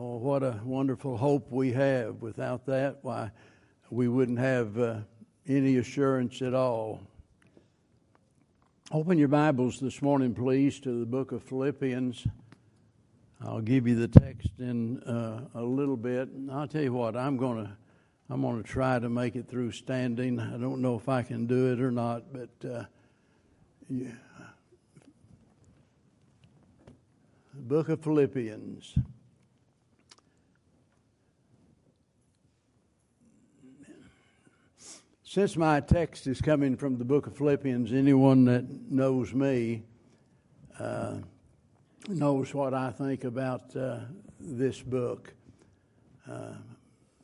Oh, what a wonderful hope we have. Without that, why, we wouldn't have uh, any assurance at all. Open your Bibles this morning, please, to the book of Philippians. I'll give you the text in uh, a little bit. I'll tell you what, I'm going to I'm going to try to make it through standing. I don't know if I can do it or not, but uh, yeah. The book of Philippians. Since my text is coming from the book of Philippians, anyone that knows me uh, knows what I think about uh, this book. Uh,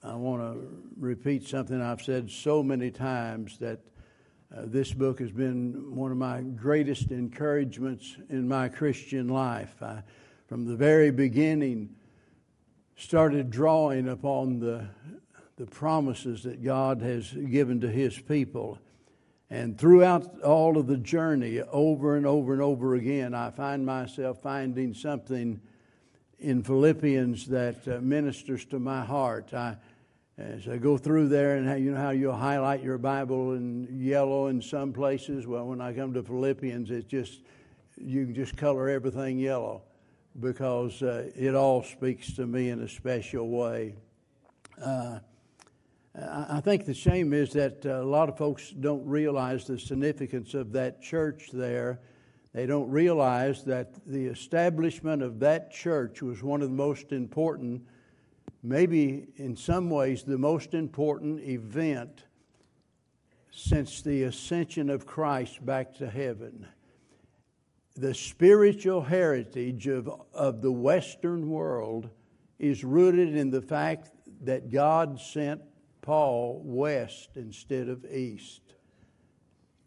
I want to repeat something I've said so many times that uh, this book has been one of my greatest encouragements in my Christian life. I, from the very beginning, started drawing upon the, the promises that God has given to His people. And throughout all of the journey, over and over and over again, I find myself finding something in Philippians that uh, ministers to my heart. I, as I go through there, and how, you know how you'll highlight your Bible in yellow in some places. Well, when I come to Philippians, it's just you can just color everything yellow because uh, it all speaks to me in a special way. Uh, I think the shame is that uh, a lot of folks don't realize the significance of that church there. They don't realize that the establishment of that church was one of the most important maybe in some ways the most important event since the ascension of Christ back to heaven. The spiritual heritage of, of the Western world is rooted in the fact that God sent Paul west instead of east.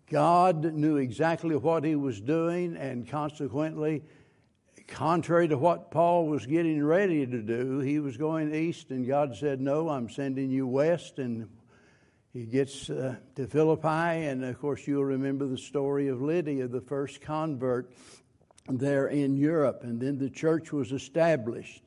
God knew exactly what he was doing, and consequently, contrary to what Paul was getting ready to do, he was going east, and God said, No, I'm sending you west. And he gets uh, to Philippi, and of course, you'll remember the story of Lydia, the first convert there in Europe, and then the church was established.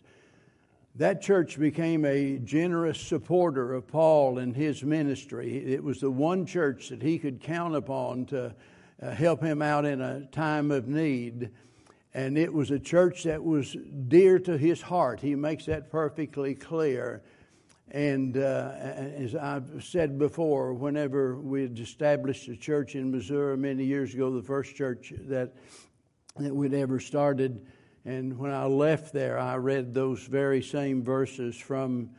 That church became a generous supporter of Paul and his ministry. It was the one church that he could count upon to uh, help him out in a time of need and it was a church that was dear to his heart. He makes that perfectly clear. And uh, as I've said before, whenever we had established a church in Missouri many years ago, the first church that, that we'd ever started, and when I left there, I read those very same verses from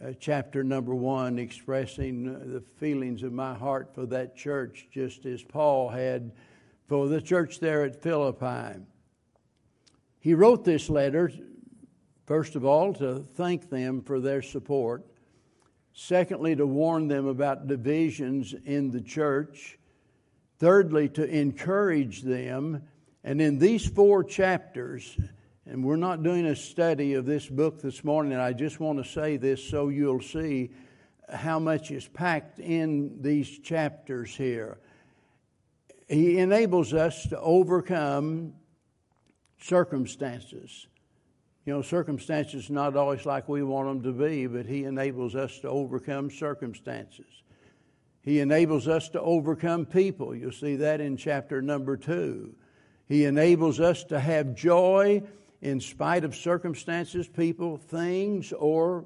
uh, chapter number one, expressing the feelings of my heart for that church, just as Paul had for the church there at Philippi. He wrote this letter, first of all, to thank them for their support. Secondly, to warn them about divisions in the church. Thirdly, to encourage them. And in these four chapters, and we're not doing a study of this book this morning, and I just want to say this so you'll see how much is packed in these chapters here. He enables us to overcome circumstances. You know, circumstances not always like we want them to be, but He enables us to overcome circumstances. He enables us to overcome people. You'll see that in chapter number two. He enables us to have joy in spite of circumstances, people, things, or,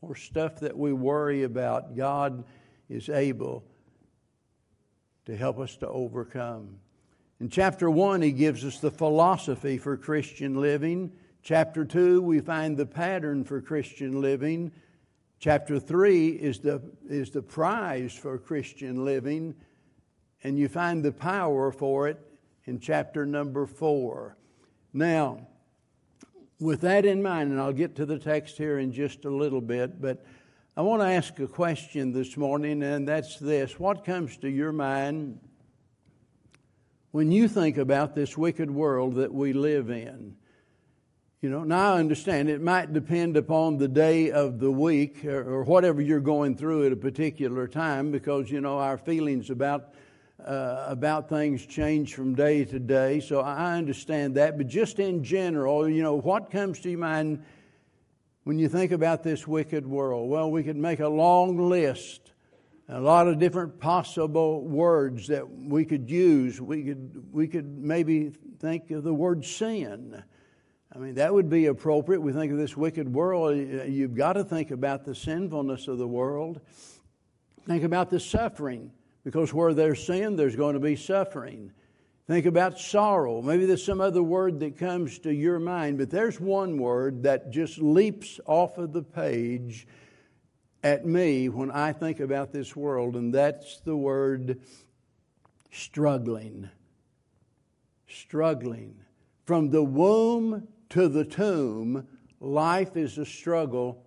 or stuff that we worry about. God is able to help us to overcome. In chapter 1, he gives us the philosophy for Christian living. Chapter 2, we find the pattern for Christian living. Chapter 3 is the, is the prize for Christian living. And you find the power for it in chapter number 4. Now, with that in mind, and I'll get to the text here in just a little bit, but I want to ask a question this morning, and that's this What comes to your mind when you think about this wicked world that we live in. You know, now I understand it might depend upon the day of the week or, or whatever you're going through at a particular time because, you know, our feelings about, uh, about things change from day to day. So I understand that. But just in general, you know, what comes to your mind when you think about this wicked world? Well, we could make a long list, a lot of different possible words that we could use. We could, we could maybe think of the word sin. I mean, that would be appropriate. We think of this wicked world, you've got to think about the sinfulness of the world. Think about the suffering, because where there's sin, there's going to be suffering. Think about sorrow. Maybe there's some other word that comes to your mind, but there's one word that just leaps off of the page at me when I think about this world, and that's the word struggling. Struggling. From the womb to the tomb, life is a struggle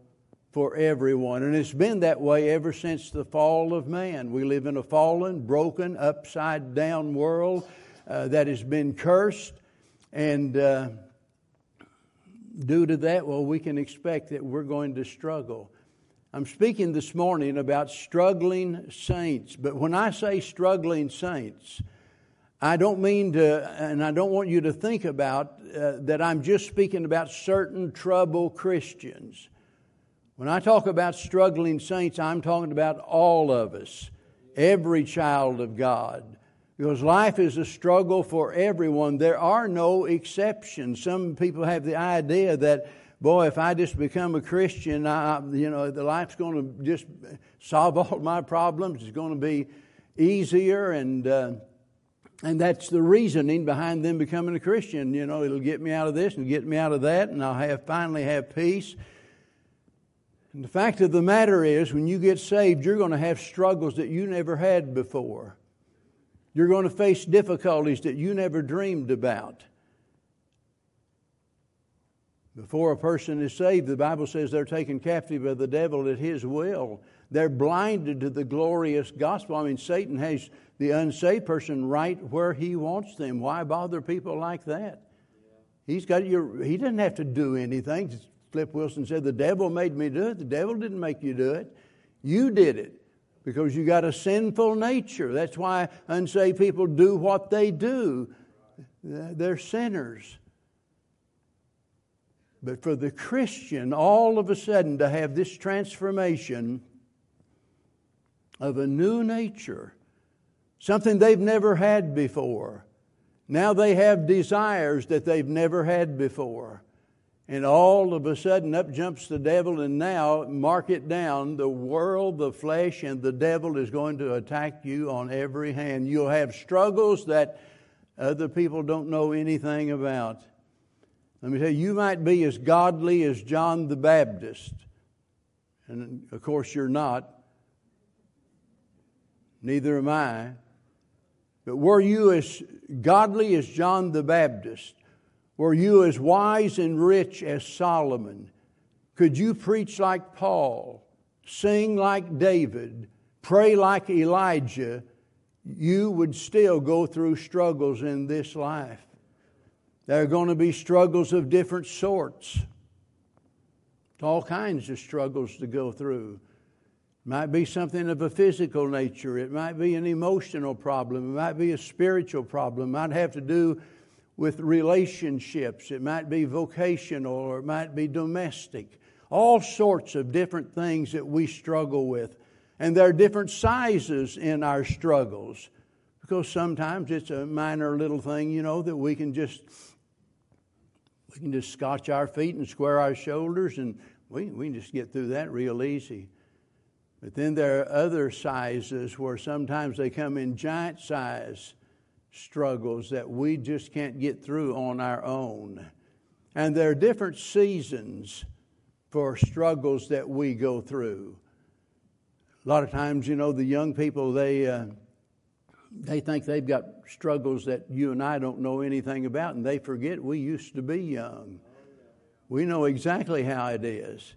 for everyone. And it's been that way ever since the fall of man. We live in a fallen, broken, upside down world uh, that has been cursed. And uh, due to that, well, we can expect that we're going to struggle. I'm speaking this morning about struggling saints, but when I say struggling saints, I don't mean to, and I don't want you to think about uh, that I'm just speaking about certain troubled Christians. When I talk about struggling saints, I'm talking about all of us, every child of God. Because life is a struggle for everyone. There are no exceptions. Some people have the idea that, boy, if I just become a Christian, I, you know, the life's going to just solve all my problems. It's going to be easier, and uh, and that's the reasoning behind them becoming a Christian. You know, it'll get me out of this and get me out of that, and I'll have finally have peace. And the fact of the matter is, when you get saved, you're going to have struggles that you never had before. You're going to face difficulties that you never dreamed about. Before a person is saved, the Bible says they're taken captive by the devil at his will. They're blinded to the glorious gospel. I mean, Satan has the unsaved person right where he wants them. Why bother people like that? He's got your, he doesn't have to do anything. Flip Wilson said, The devil made me do it. The devil didn't make you do it. You did it because you got a sinful nature. That's why unsaved people do what they do. They're sinners. But for the Christian, all of a sudden to have this transformation of a new nature, something they've never had before. Now they have desires that they've never had before. And all of a sudden, up jumps the devil, and now, mark it down, the world, the flesh, and the devil is going to attack you on every hand. You'll have struggles that other people don't know anything about. Let me tell you, you might be as godly as John the Baptist. And of course, you're not. Neither am I. But were you as godly as John the Baptist? Were you as wise and rich as Solomon? Could you preach like Paul, sing like David, pray like Elijah? You would still go through struggles in this life. There are going to be struggles of different sorts. All kinds of struggles to go through. It might be something of a physical nature. It might be an emotional problem. It might be a spiritual problem. It might have to do with relationships. It might be vocational or it might be domestic. All sorts of different things that we struggle with. And there are different sizes in our struggles because sometimes it's a minor little thing, you know, that we can just we can just scotch our feet and square our shoulders and we, we can just get through that real easy. But then there are other sizes where sometimes they come in giant size struggles that we just can't get through on our own. And there are different seasons for struggles that we go through. A lot of times, you know, the young people, they, uh, they think they've got struggles that you and I don't know anything about, and they forget we used to be young. We know exactly how it is.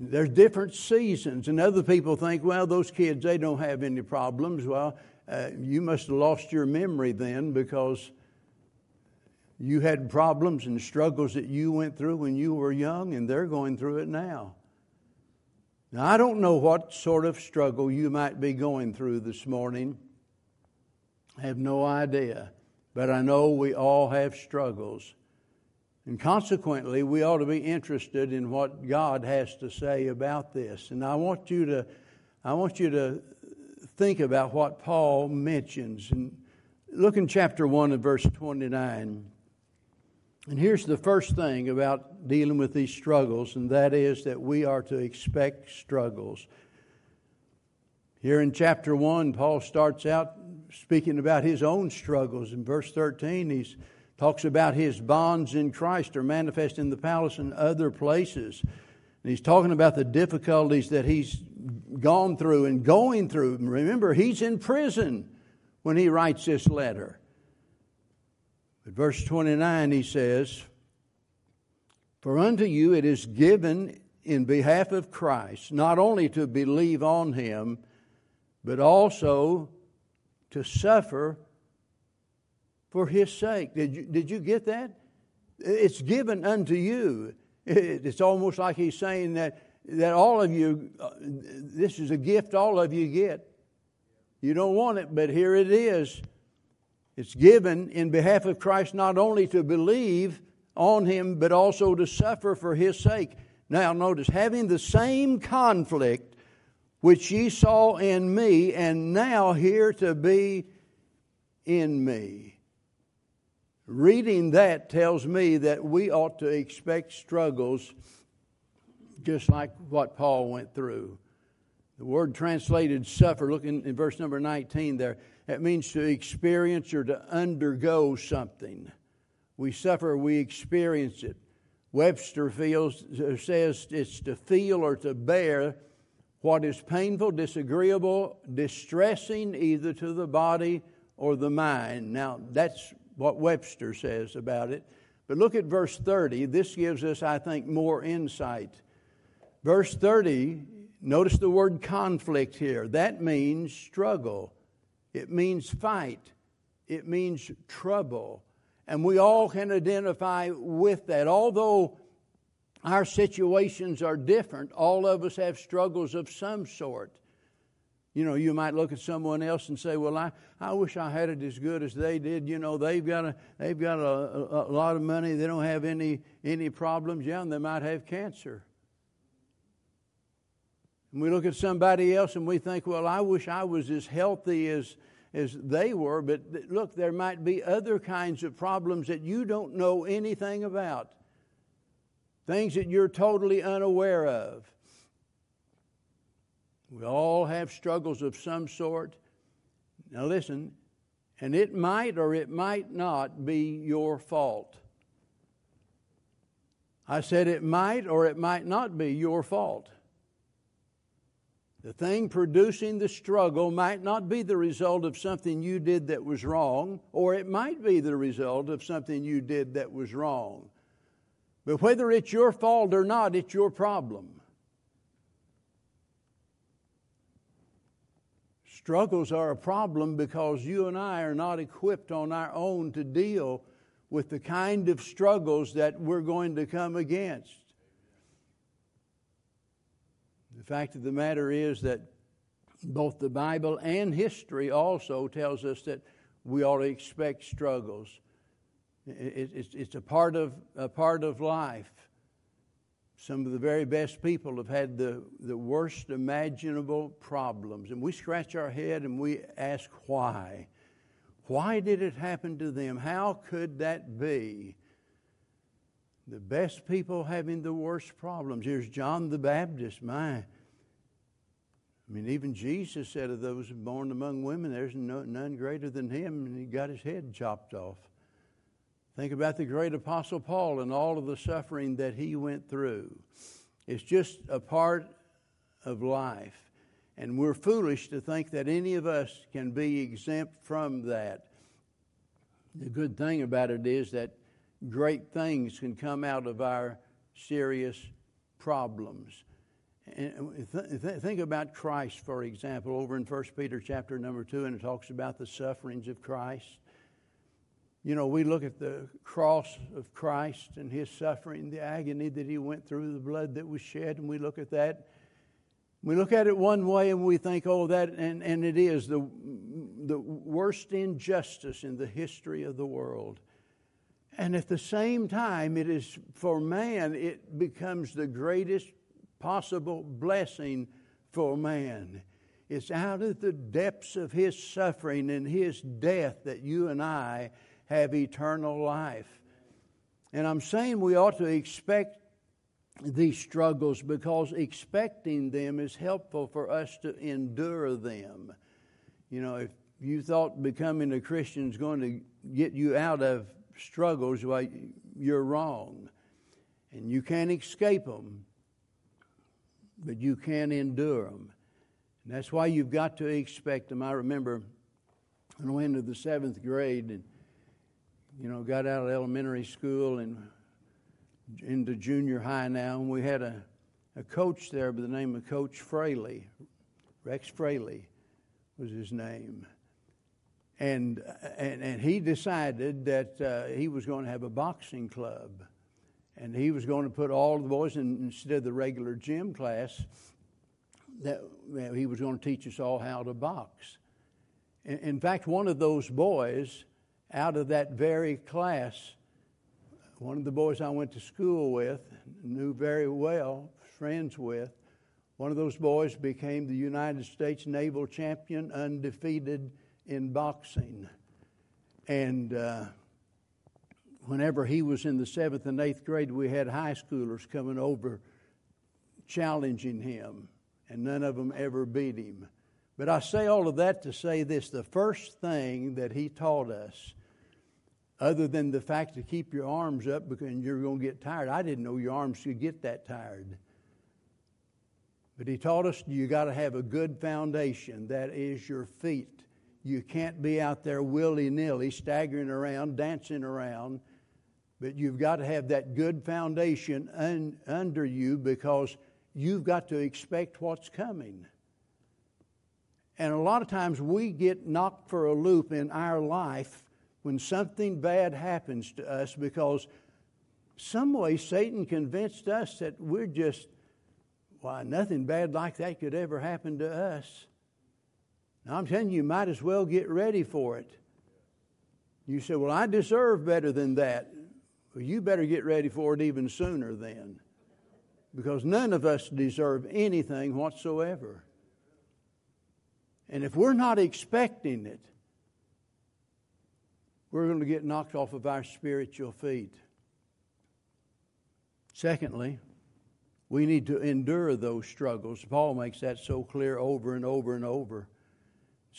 There's different seasons, and other people think, well, those kids, they don't have any problems. Well, uh, you must have lost your memory then because you had problems and struggles that you went through when you were young, and they're going through it now. Now, I don't know what sort of struggle you might be going through this morning. I have no idea. But I know we all have struggles. And consequently, we ought to be interested in what God has to say about this. And I want you to, I want you to think about what Paul mentions. And look in chapter 1 and verse 29. And here's the first thing about dealing with these struggles, and that is that we are to expect struggles. Here in chapter 1, Paul starts out speaking about his own struggles. In verse 13, he talks about his bonds in Christ are manifest in the palace and other places. And he's talking about the difficulties that he's gone through and going through. Remember, he's in prison when he writes this letter. But verse 29, he says, For unto you it is given in behalf of Christ, not only to believe on him, but also to suffer for his sake. Did you, did you get that? It's given unto you. It's almost like he's saying that, that all of you, uh, this is a gift all of you get. You don't want it, but here it is. It's given in behalf of Christ not only to believe on him, but also to suffer for his sake. Now, notice, having the same conflict which ye saw in me, and now here to be in me. Reading that tells me that we ought to expect struggles just like what Paul went through. The word translated suffer, look in, in verse number 19 there. That means to experience or to undergo something. We suffer, we experience it. Webster feels, uh, says it's to feel or to bear what is painful, disagreeable, distressing either to the body or the mind. Now, that's what Webster says about it. But look at verse 30. This gives us, I think, more insight. Verse 30, notice the word conflict here. That means struggle. It means fight, it means trouble. And we all can identify with that. Although our situations are different, all of us have struggles of some sort. You know, you might look at someone else and say, "Well, I, I wish I had it as good as they did." You know, they've got a they've got a, a, a lot of money. They don't have any any problems. Yeah, and they might have cancer. And we look at somebody else and we think, well, I wish I was as healthy as, as they were, but look, there might be other kinds of problems that you don't know anything about, things that you're totally unaware of. We all have struggles of some sort. Now, listen, and it might or it might not be your fault. I said it might or it might not be your fault. The thing producing the struggle might not be the result of something you did that was wrong, or it might be the result of something you did that was wrong. But whether it's your fault or not, it's your problem. Struggles are a problem because you and I are not equipped on our own to deal with the kind of struggles that we're going to come against. The fact of the matter is that both the Bible and history also tells us that we ought to expect struggles. It's a part of, a part of life. Some of the very best people have had the, the worst imaginable problems. And we scratch our head and we ask why. Why did it happen to them? How could that be? The best people having the worst problems. Here's John the Baptist. My, I mean, even Jesus said of those born among women, there's no, none greater than him, and he got his head chopped off. Think about the great apostle Paul and all of the suffering that he went through. It's just a part of life. And we're foolish to think that any of us can be exempt from that. The good thing about it is that great things can come out of our serious problems. And th- think about Christ, for example, over in 1 Peter chapter number 2, and it talks about the sufferings of Christ. You know, we look at the cross of Christ and his suffering, the agony that he went through, the blood that was shed, and we look at that. We look at it one way and we think, oh, that, and, and it is the, the worst injustice in the history of the world. And at the same time, it is for man, it becomes the greatest possible blessing for man. It's out of the depths of his suffering and his death that you and I have eternal life. And I'm saying we ought to expect these struggles because expecting them is helpful for us to endure them. You know, if you thought becoming a Christian is going to get you out of struggles, you're wrong. And you can't escape them, but you can endure them. And that's why you've got to expect them. I remember when I went into the seventh grade and, you know, got out of elementary school and into junior high now, and we had a, a coach there by the name of Coach Fraley. Rex Fraley was his name. And, and, and he decided that uh, he was going to have a boxing club. And he was going to put all the boys in, instead of the regular gym class, that he was going to teach us all how to box. In, in fact, one of those boys out of that very class one of the boys I went to school with, knew very well, friends with, one of those boys became the United States naval champion, undefeated in boxing. And uh, whenever he was in the seventh and eighth grade, we had high schoolers coming over challenging him, and none of them ever beat him. But I say all of that to say this the first thing that he taught us other than the fact to keep your arms up because you're going to get tired. I didn't know your arms could get that tired. But he taught us you got to have a good foundation. That is your feet. You can't be out there willy nilly, staggering around, dancing around. But you've got to have that good foundation un- under you because you've got to expect what's coming. And a lot of times we get knocked for a loop in our life when something bad happens to us because some way Satan convinced us that we're just, why, nothing bad like that could ever happen to us. Now, I'm telling you, you might as well get ready for it. You say, Well, I deserve better than that. Well, you better get ready for it even sooner then. Because none of us deserve anything whatsoever. And if we're not expecting it, we're going to get knocked off of our spiritual feet. Secondly, we need to endure those struggles. Paul makes that so clear over and over and over.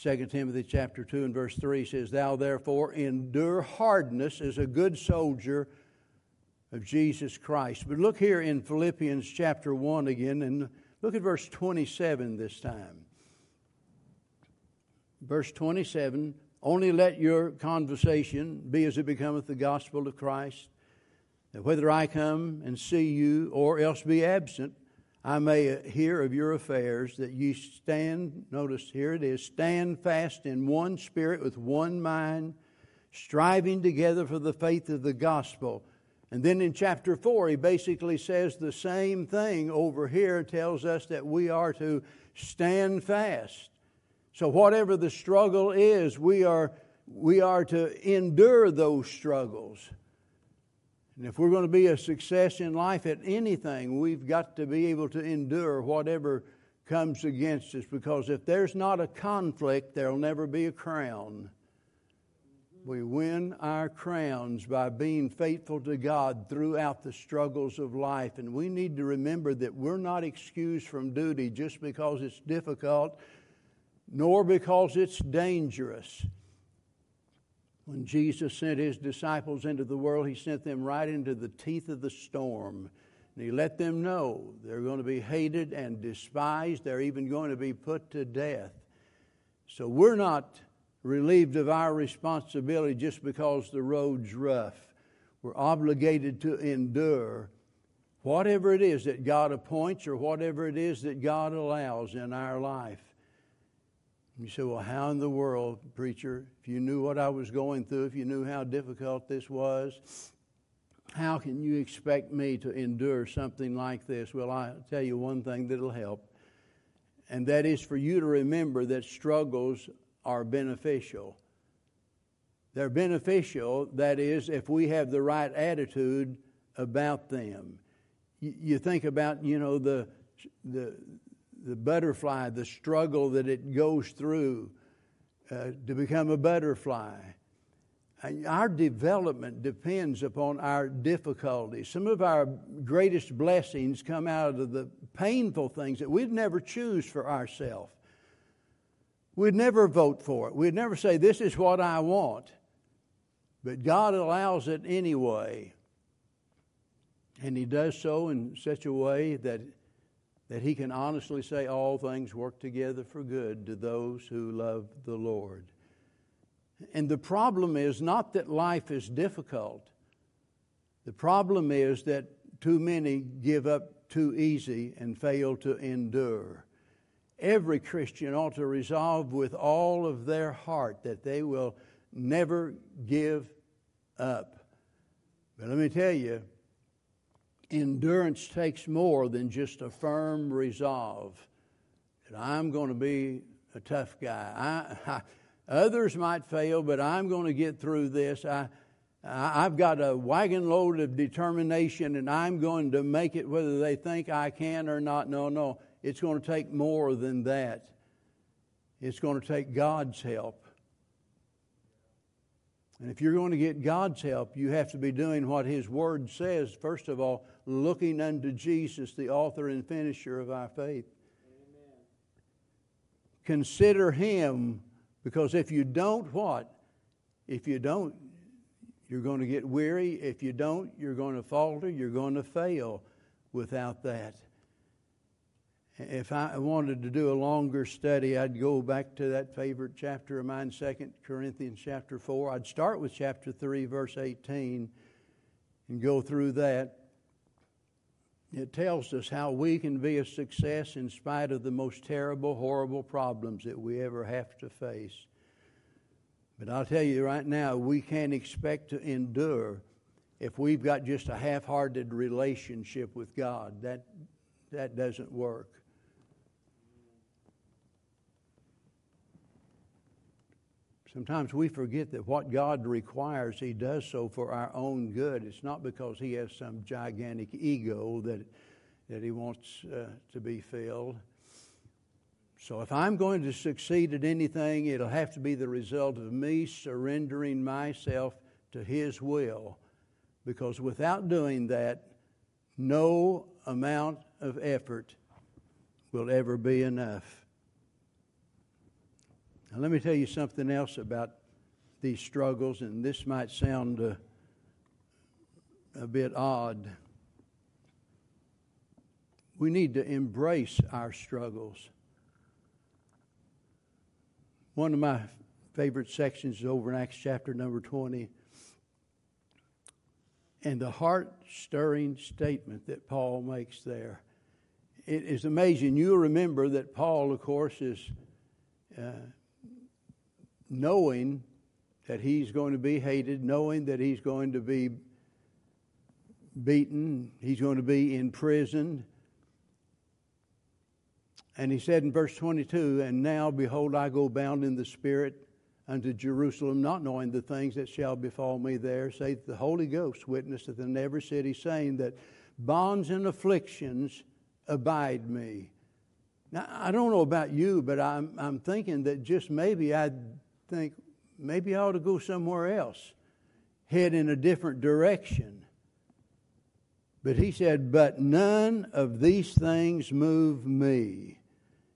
2 Timothy chapter 2 and verse 3 says, Thou therefore endure hardness as a good soldier of Jesus Christ. But look here in Philippians chapter 1 again, and look at verse 27 this time. Verse 27 only let your conversation be as it becometh the gospel of Christ, that whether I come and see you or else be absent, I may hear of your affairs, that ye stand, notice here it is, stand fast in one spirit with one mind, striving together for the faith of the gospel. And then in chapter 4, he basically says the same thing over here, tells us that we are to stand fast. So, whatever the struggle is, we are, we are to endure those struggles. And if we're going to be a success in life at anything, we've got to be able to endure whatever comes against us because if there's not a conflict, there'll never be a crown. We win our crowns by being faithful to God throughout the struggles of life. And we need to remember that we're not excused from duty just because it's difficult nor because it's dangerous. When Jesus sent his disciples into the world, he sent them right into the teeth of the storm. And he let them know they're going to be hated and despised. They're even going to be put to death. So we're not relieved of our responsibility just because the road's rough. We're obligated to endure whatever it is that God appoints or whatever it is that God allows in our life. You say, well, how in the world, preacher, if you knew what I was going through, if you knew how difficult this was, how can you expect me to endure something like this? Well, I'll tell you one thing that'll help, and that is for you to remember that struggles are beneficial. They're beneficial, that is, if we have the right attitude about them. You, think about, you know, the, the, the butterfly, the struggle that it goes through uh, to become a butterfly. Our development depends upon our difficulties. Some of our greatest blessings come out of the painful things that we'd never choose for ourselves. We'd never vote for it. We'd never say, This is what I want. But God allows it anyway. And He does so in such a way that, that He can honestly say, All things work together for good to those who love the Lord. And the problem is not that life is difficult, the problem is that too many give up too easy and fail to endure. Every Christian ought to resolve with all of their heart that they will never give up. But let me tell you, endurance takes more than just a firm resolve that I'm going to be a tough guy. I, I, others might fail, but I'm going to get through this. I, I've got a wagon load of determination and I'm going to make it whether they think I can or not. No, no. It's going to take more than that. It's going to take God's help. And if you're going to get God's help, you have to be doing what His Word says. First of all, looking unto Jesus, the author and finisher of our faith. Amen. Consider Him, because if you don't, what? If you don't, you're going to get weary. If you don't, you're going to falter. You're going to fail without that. If I wanted to do a longer study, I'd go back to that favorite chapter of mine, 2 Corinthians chapter 4. I'd start with chapter 3, verse 18, and go through that. It tells us how we can be a success in spite of the most terrible, horrible problems that we ever have to face. But I'll tell you right now, we can't expect to endure if we've got just a half hearted relationship with God. That, that doesn't work. Sometimes we forget that what God requires, He does so for our own good. It's not because He has some gigantic ego that, that He wants uh, to be filled. So if I'm going to succeed at anything, it'll have to be the result of me surrendering myself to His will. Because without doing that, no amount of effort will ever be enough. Now, let me tell you something else about these struggles, and this might sound uh, a bit odd. We need to embrace our struggles. One of my favorite sections is over in Acts chapter number 20. And the heart stirring statement that Paul makes there. It is amazing. You'll remember that Paul, of course, is uh, knowing that he's going to be hated, knowing that he's going to be beaten, he's going to be imprisoned. And he said in verse 22 And now, behold, I go bound in the Spirit unto Jerusalem, not knowing the things that shall befall me there, saith the Holy Ghost witnesseth in every city, saying that bonds and afflictions abide me. Now, I don't know about you, but I'm, I'm thinking that just maybe I'd think maybe I ought to go somewhere else, head in a different direction. But he said, But none of these things move me.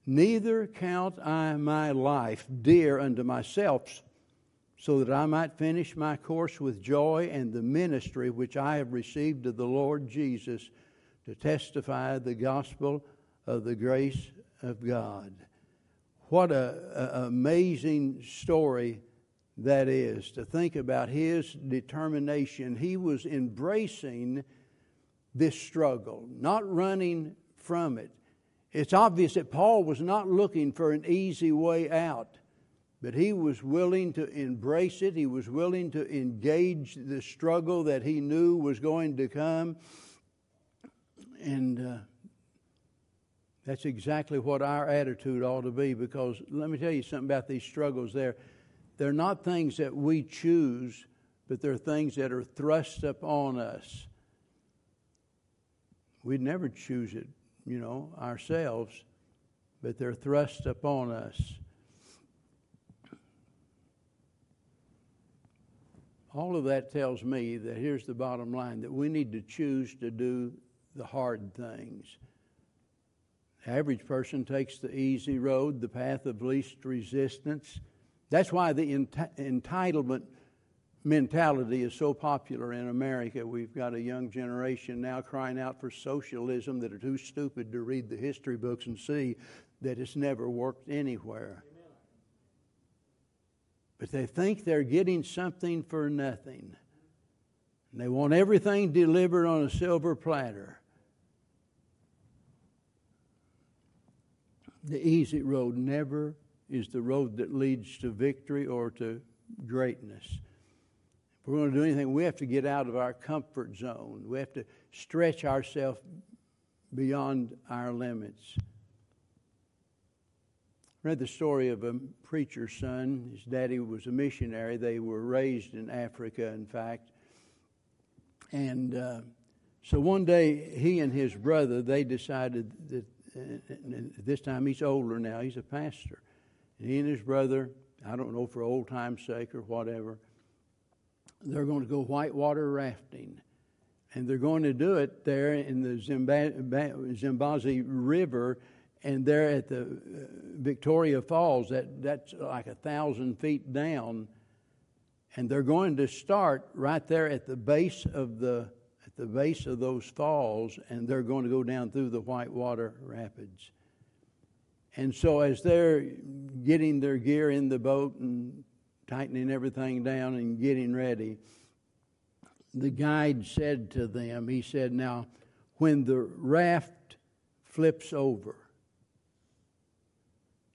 Neither count I my life dear unto myself, so that I might finish my course with joy and the ministry which I have received of the Lord Jesus to testify the gospel of the grace of God. What a, amazing story that is to think about his determination. He was embracing this struggle, not running from it. It's obvious that Paul was not looking for an easy way out, but he was willing to embrace it. He was willing to engage the struggle that he knew was going to come. And uh, that's exactly what our attitude ought to be because let me tell you something about these struggles there. they're not things that we choose, but they're things that are thrust upon us. We'd never choose it, you know, ourselves, but they're thrust upon us. All of that tells me that here's the bottom line that we need to choose to do the hard things. The average person takes the easy road, the path of least resistance. That's why the ent- entitlement mentality is so popular in America. We've got a young generation now crying out for socialism that are too stupid to read the history books and see that it's never worked anywhere. But they think they're getting something for nothing. And they want everything delivered on a silver platter. The easy road never is the road that leads to victory or to greatness. If we're going to do anything, we have to get out of our comfort zone. We have to stretch ourselves beyond our limits. I read the story of a preacher's son. His daddy was a missionary. They were raised in Africa, in fact. And uh, so one day, he and his brother, they decided that this time he's older now, he's a pastor. And he and his brother, I don't know for old time's sake or whatever, they're going to go whitewater rafting. And they're going to do it there in the Zambezi River, and they're at the uh, Victoria Falls. That, that's like a thousand feet down. And they're going to start right there at the base of the the base of those falls, and they're going to go down through the Whitewater Rapids. And so, as they're getting their gear in the boat and tightening everything down and getting ready, the guide said to them, He said, Now, when the raft flips over,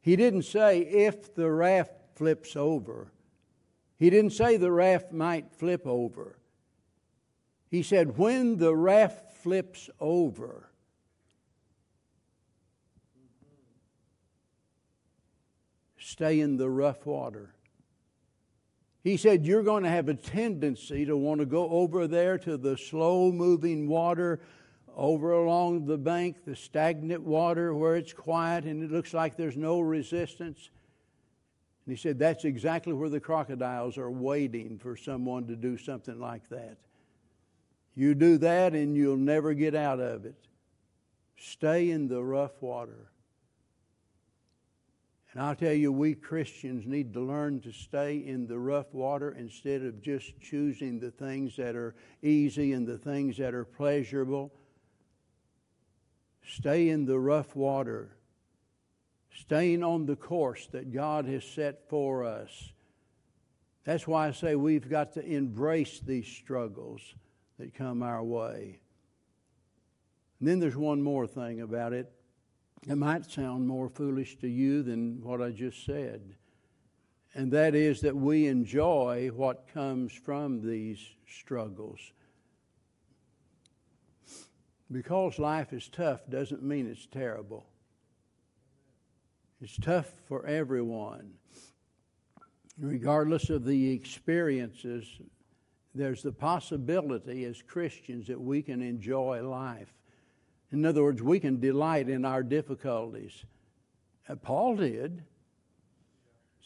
he didn't say if the raft flips over. He didn't say the raft might flip over. He said, when the raft flips over, stay in the rough water. He said, You're going to have a tendency to want to go over there to the slow moving water, over along the bank, the stagnant water where it's quiet and it looks like there's no resistance. And he said, That's exactly where the crocodiles are waiting for someone to do something like that. You do that and you'll never get out of it. Stay in the rough water. And I'll tell you, we Christians need to learn to stay in the rough water instead of just choosing the things that are easy and the things that are pleasurable. Stay in the rough water, staying on the course that God has set for us. That's why I say we've got to embrace these struggles that come our way. And then there's one more thing about it. It might sound more foolish to you than what I just said. And that is that we enjoy what comes from these struggles. Because life is tough doesn't mean it's terrible. It's tough for everyone. Regardless of the experiences there's the possibility as Christians that we can enjoy life. In other words, we can delight in our difficulties. Uh, Paul did.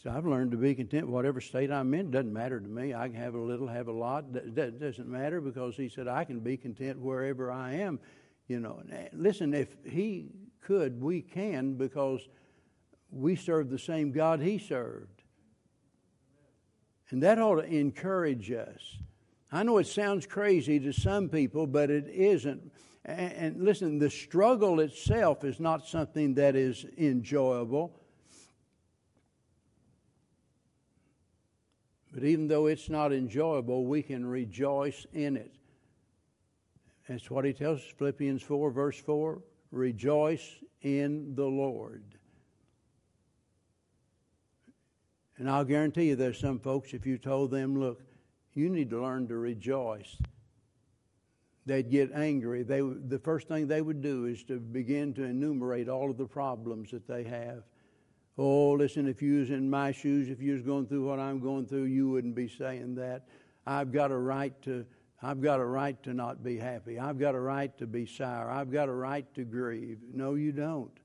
So I've learned to be content, whatever state I'm in. Doesn't matter to me. I can have a little, have a lot. That doesn't matter because he said I can be content wherever I am. You know, listen. If he could, we can because we serve the same God he served, and that ought to encourage us. I know it sounds crazy to some people, but it isn't. And, listen, the struggle itself is not something that is enjoyable. But even though it's not enjoyable, we can rejoice in it. That's what he tells us, Philippians 4, verse 4 rejoice in the Lord. And I'll guarantee you there's some folks, if you told them, look, you need to learn to rejoice. They'd get angry. They, the first thing they would do is to begin to enumerate all of the problems that they have. Oh, listen, if you was in my shoes, if you was going through what I'm going through, you wouldn't be saying that. I've got a right to I've got a right to not be happy. I've got a right to be sour. I've got a right to grieve. No, you don't.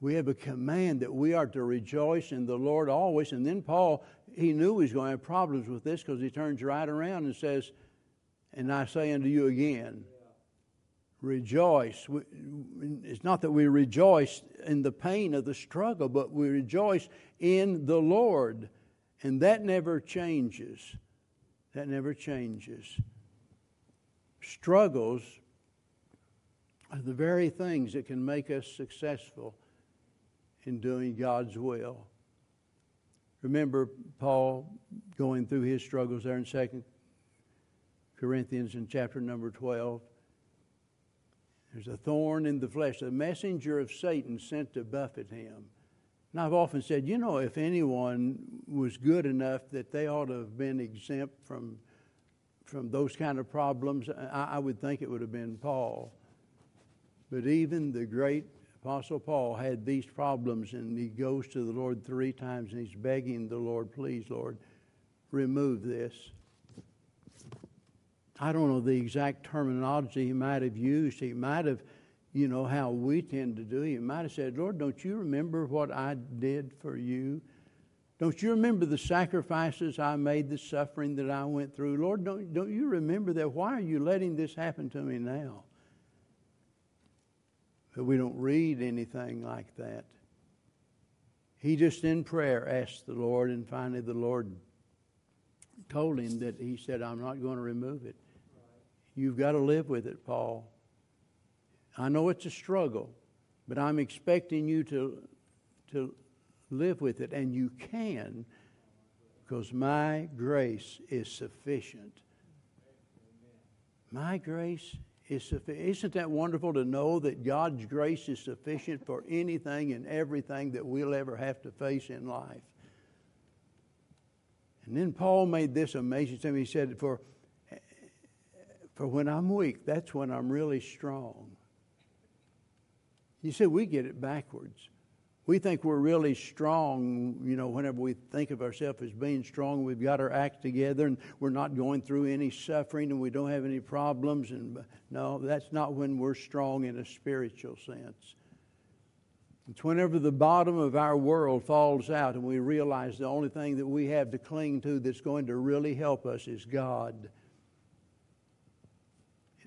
We have a command that we are to rejoice in the Lord always. And then Paul, he knew he was going to have problems with this because he turns right around and says, And I say unto you again, rejoice. It's not that we rejoice in the pain of the struggle, but we rejoice in the Lord. And that never changes. That never changes. Struggles are the very things that can make us successful in doing God's will. Remember Paul going through his struggles there in 2 Corinthians in chapter number 12. There's a thorn in the flesh, a messenger of Satan sent to buffet him. And I've often said, you know, if anyone was good enough that they ought to have been exempt from, from those kind of problems, I, I would think it would have been Paul. But even the great Apostle Paul had these problems, and he goes to the Lord three times and he's begging the Lord, please, Lord, remove this. I don't know the exact terminology he might have used. He might have, you know, how we tend to do. He might have said, Lord, don't you remember what I did for you? Don't you remember the sacrifices I made, the suffering that I went through? Lord, don't, don't you remember that? Why are you letting this happen to me now? We don't read anything like that. He just in prayer asked the Lord, and finally the Lord told him that he said, I'm not going to remove it. You've got to live with it, Paul. I know it's a struggle, but I'm expecting you to, to live with it, and you can because my grace is sufficient. My grace is sufficient. Isn't that wonderful to know that God's grace is sufficient for anything and everything that we'll ever have to face in life? And then Paul made this amazing statement. He said, For for when I'm weak, that's when I'm really strong. You see, we get it backwards. We think we're really strong, you know, whenever we think of ourselves as being strong, we've got our act together and we're not going through any suffering and we don't have any problems. And no, that's not when we're strong in a spiritual sense. It's whenever the bottom of our world falls out and we realize the only thing that we have to cling to that's going to really help us is God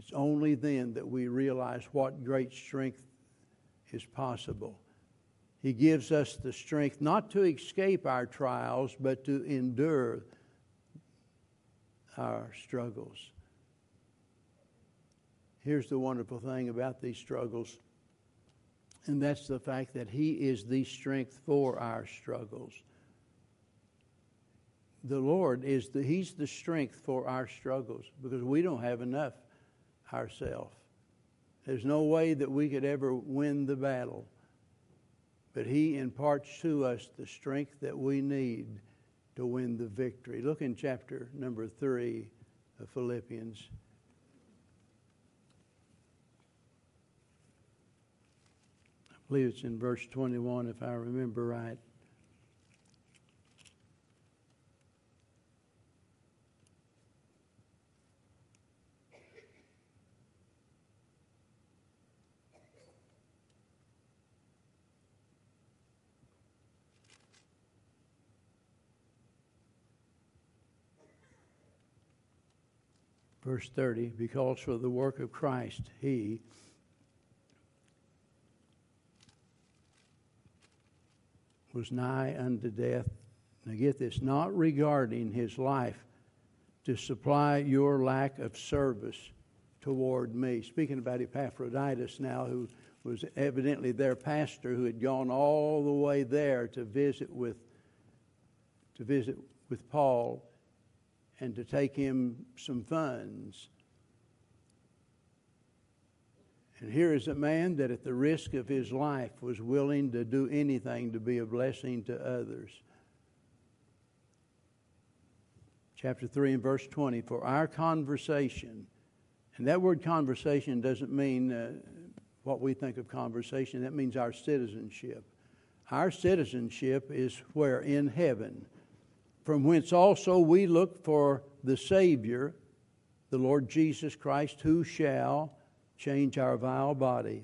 it's only then that we realize what great strength is possible. He gives us the strength not to escape our trials, but to endure our struggles. Here's the wonderful thing about these struggles, and that's the fact that He is the strength for our struggles. The Lord is the He's the strength for our struggles because we don't have enough ourselves. There's no way that we could ever win the battle. But He imparts to us the strength that we need to win the victory. Look in chapter number three of Philippians. I believe it's in verse 21, if I remember right. Verse 30, because for the work of Christ he was nigh unto death. Now get this, not regarding his life to supply your lack of service toward me. Speaking about Epaphroditus now, who was evidently their pastor, who had gone all the way there to visit with to visit with Paul and to take him some funds. And here is a man that, at the risk of his life, was willing to do anything to be a blessing to others. Chapter 3 and verse 20 For our conversation, and that word conversation doesn't mean uh, what we think of conversation. That means our citizenship. Our citizenship is where? In heaven, from whence also we look for the Savior, the Lord Jesus Christ, who shall change our vile body,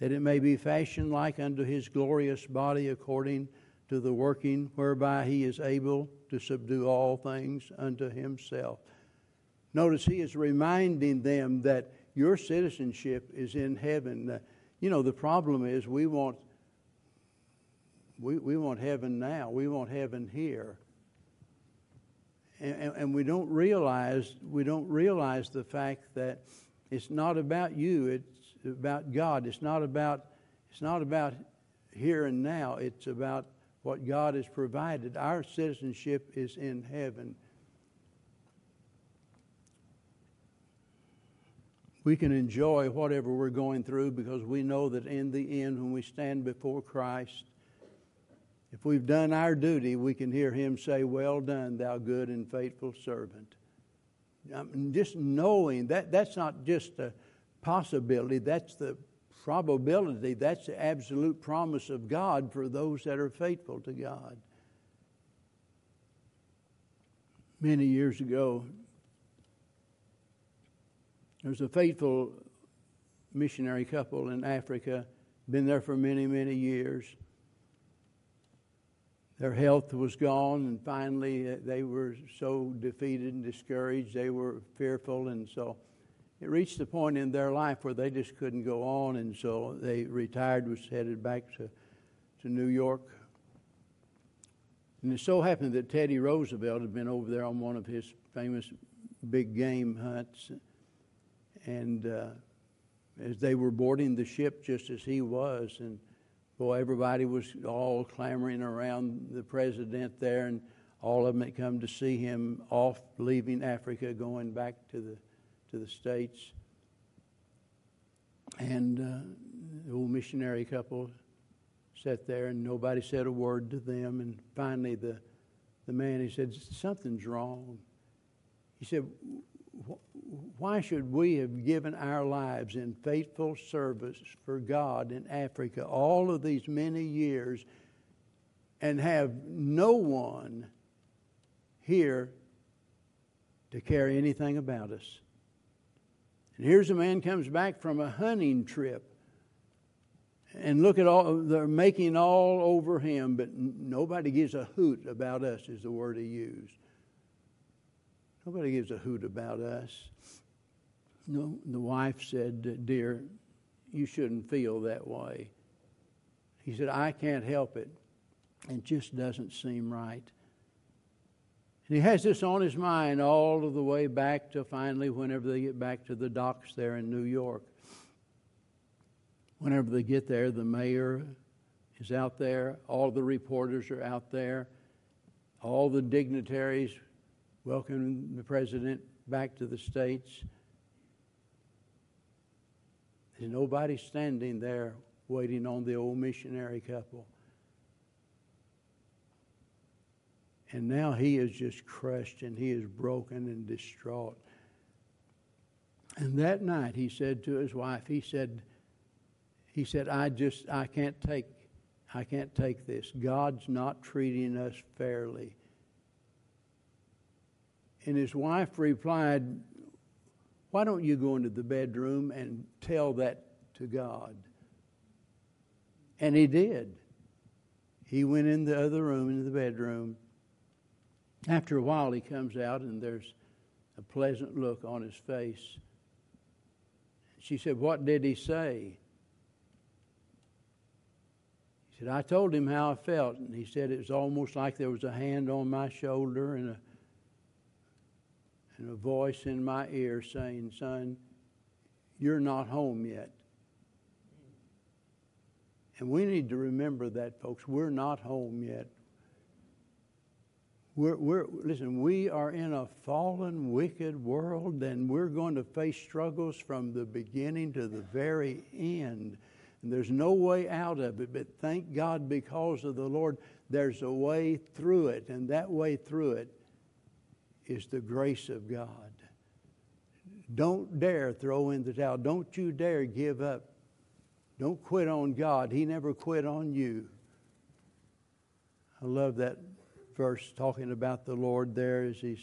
that it may be fashioned like unto his glorious body according to the working whereby he is able to subdue all things unto himself. Notice he is reminding them that your citizenship is in heaven. You know, the problem is we want we, we want heaven now. We want heaven here. And, and, we don't realize we don't realize the fact that it's not about you, it's about God. It's not about it's not about here and now. It's about what God has provided. Our citizenship is in heaven. we can enjoy whatever we're going through because we know that in the end, when we stand before Christ, if we've done our duty, we can hear Him say, Well done, thou good and faithful servant. I mean, just knowing that that's not just a possibility, that's the probability, that's the absolute promise of God for those that are faithful to God. Many years ago, there was a faithful missionary couple in Africa, been there for many, many years. Their health was gone, and finally uh, they were so defeated and discouraged, they were fearful, and so it reached the point in their life where they just couldn't go on, and so they retired, was headed back to, to New York. And it so happened that Teddy Roosevelt had been over there on one of his famous big game hunts and uh, as they were boarding the ship, just as he was, and boy, everybody was all clamoring around the president there, and all of them had come to see him off, leaving Africa, going back to the to the states. And uh, the old missionary couple sat there, and nobody said a word to them. And finally, the the man he said, "Something's wrong." He said, why should we have given our lives in faithful service for God in Africa all of these many years and have no one here to care anything about us? And here's a man comes back from a hunting trip and look at all they're making all over him, but nobody gives a hoot about us, is the word he used. Nobody gives a hoot about us. No, the wife said, Dear, you shouldn't feel that way. He said, I can't help it. It just doesn't seem right. And he has this on his mind all of the way back to finally whenever they get back to the docks there in New York. Whenever they get there, the mayor is out there, all the reporters are out there, all the dignitaries welcoming the president back to the States. There's nobody standing there waiting on the old missionary couple. And now he is just crushed and he is broken and distraught. And that night he said to his wife, he said, he said, I just I can't take I can't take this. God's not treating us fairly. And his wife replied, Why don't you go into the bedroom and tell that to God? And he did. He went in the other room, into the bedroom. After a while, he comes out, and there's a pleasant look on his face. She said, What did he say? He said, I told him how I felt. And he said, It was almost like there was a hand on my shoulder and a and a voice in my ear saying, Son, you're not home yet. And we need to remember that, folks. We're not home yet. We're, we're, listen, we are in a fallen, wicked world, and we're going to face struggles from the beginning to the very end. And there's no way out of it, but thank God because of the Lord, there's a way through it. And that way through it is the grace of God. Don't dare throw in the towel. Don't you dare give up Don't quit on God. He never quit on you. I love that verse talking about the Lord there as he's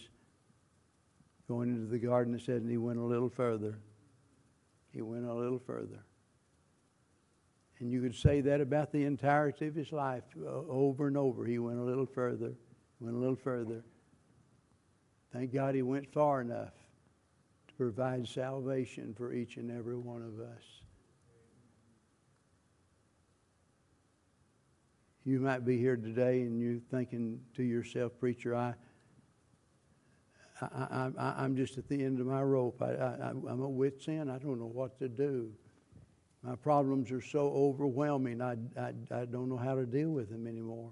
going into the garden. It said, and he went a little further. He went a little further. And you could say that about the entirety of his life over and over. He went a little further, went a little further. Thank God he went far enough to provide salvation for each and every one of us. You might be here today and you're thinking to yourself, Preacher, I, I, I, am just at the end of my rope. I, I, I'm a wit's end. I don't know what to do. My problems are so overwhelming, I, I, I don't know how to deal with them anymore.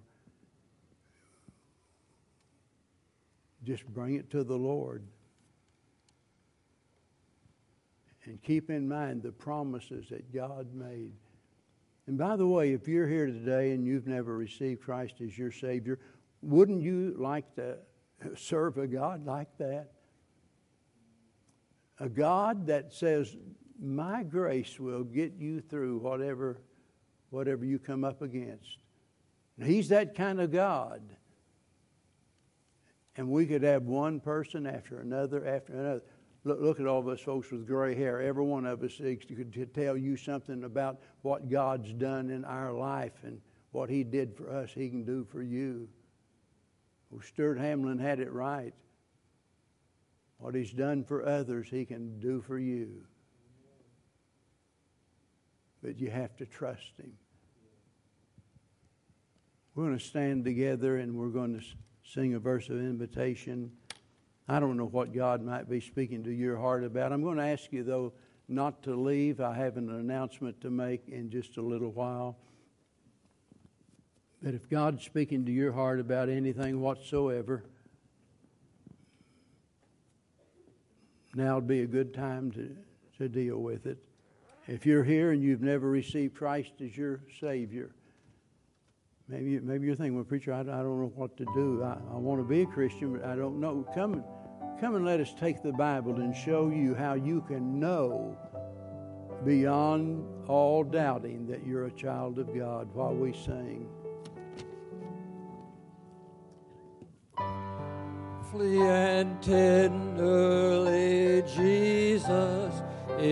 Just bring it to the Lord. And keep in mind the promises that God made. And by the way, if you're here today and you've never received Christ as your Savior, wouldn't you like to serve a God like that? A God that says, My grace will get you through whatever, whatever you come up against. He's that kind of God. And we could have one person after another after another. Look, look at all of us folks with gray hair. Every one of us could tell you something about what God's done in our life and what He did for us, He can do for you. Well, Stuart Hamblen had it right. What He's done for others, He can do for you. But you have to trust Him. We're going to stand together and we're going to sing a verse of invitation. I don't know what God might be speaking to your heart about. I'm going to ask you, though, not to leave. I have an announcement to make in just a little while. But if God's speaking to your heart about anything whatsoever, now would be a good time to, to deal with it. If you're here and you've never received Christ as your Savior, maybe, maybe you're thinking, well, preacher, I, I don't know what to do. I, I want to be a Christian, but I don't know. Come, come and let us take the Bible and show you how you can know beyond all doubting that you're a child of God while we sing. and tenderly, Jesus is.